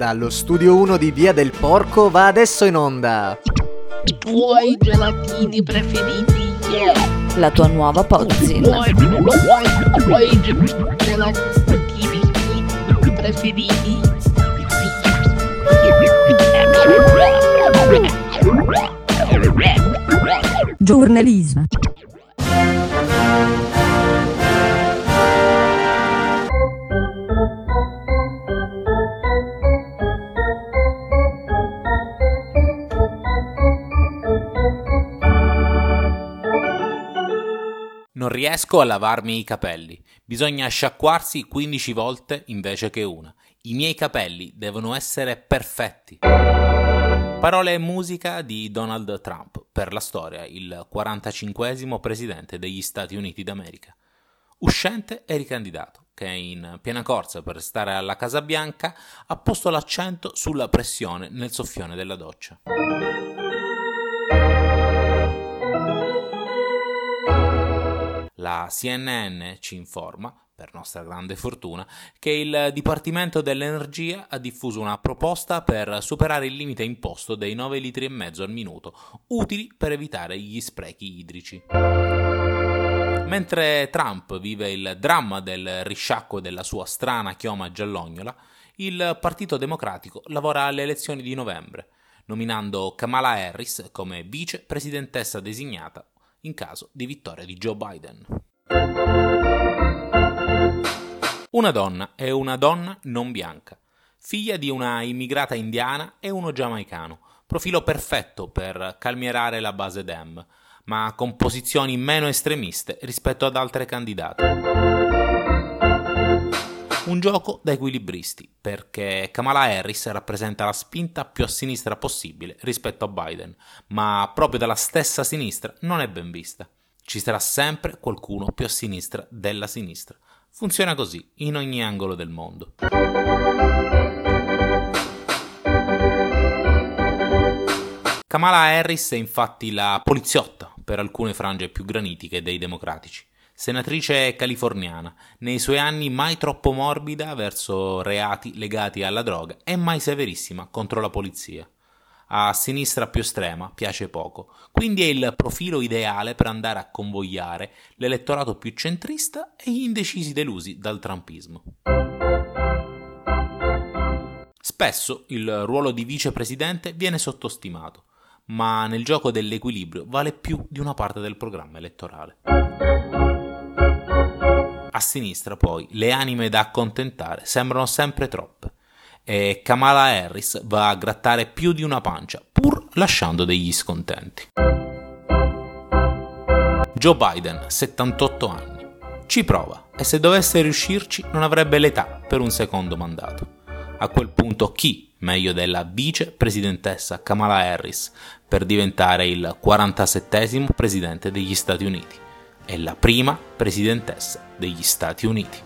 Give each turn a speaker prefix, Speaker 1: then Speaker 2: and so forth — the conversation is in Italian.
Speaker 1: Dallo studio 1 di Via del Porco va adesso in onda.
Speaker 2: I tuoi gelatini preferiti. Yeah.
Speaker 3: La tua nuova
Speaker 2: I tuoi, i tuoi gelatini preferiti.
Speaker 4: Giornalismo.
Speaker 5: Riesco a lavarmi i capelli. Bisogna sciacquarsi 15 volte invece che una. I miei capelli devono essere perfetti. Parole e musica di Donald Trump, per la storia il 45 presidente degli Stati Uniti d'America. Uscente e ricandidato, che in piena corsa per restare alla Casa Bianca ha posto l'accento sulla pressione nel soffione della doccia. La CNN ci informa, per nostra grande fortuna, che il Dipartimento dell'Energia ha diffuso una proposta per superare il limite imposto dei 9 litri e mezzo al minuto, utili per evitare gli sprechi idrici. Mentre Trump vive il dramma del risciacquo della sua strana chioma giallognola, il Partito Democratico lavora alle elezioni di novembre, nominando Kamala Harris come vicepresidentessa designata in caso di vittoria di Joe Biden. Una donna è una donna non bianca, figlia di una immigrata indiana e uno giamaicano, profilo perfetto per calmierare la base Dem, ma con posizioni meno estremiste rispetto ad altre candidate. Un gioco da equilibristi, perché Kamala Harris rappresenta la spinta più a sinistra possibile rispetto a Biden, ma proprio dalla stessa sinistra non è ben vista. Ci sarà sempre qualcuno più a sinistra della sinistra. Funziona così in ogni angolo del mondo. Kamala Harris è infatti la poliziotta per alcune frange più granitiche dei democratici. Senatrice californiana, nei suoi anni mai troppo morbida verso reati legati alla droga e mai severissima contro la polizia. A sinistra più estrema piace poco, quindi è il profilo ideale per andare a convogliare l'elettorato più centrista e gli indecisi delusi dal trumpismo. Spesso il ruolo di vicepresidente viene sottostimato, ma nel gioco dell'equilibrio vale più di una parte del programma elettorale. Sinistra, poi, le anime da accontentare sembrano sempre troppe e Kamala Harris va a grattare più di una pancia, pur lasciando degli scontenti. Joe Biden, 78 anni. Ci prova e se dovesse riuscirci non avrebbe l'età per un secondo mandato. A quel punto chi, meglio della vicepresidentessa Kamala Harris, per diventare il 47 presidente degli Stati Uniti e la prima presidentessa degli Stati Uniti.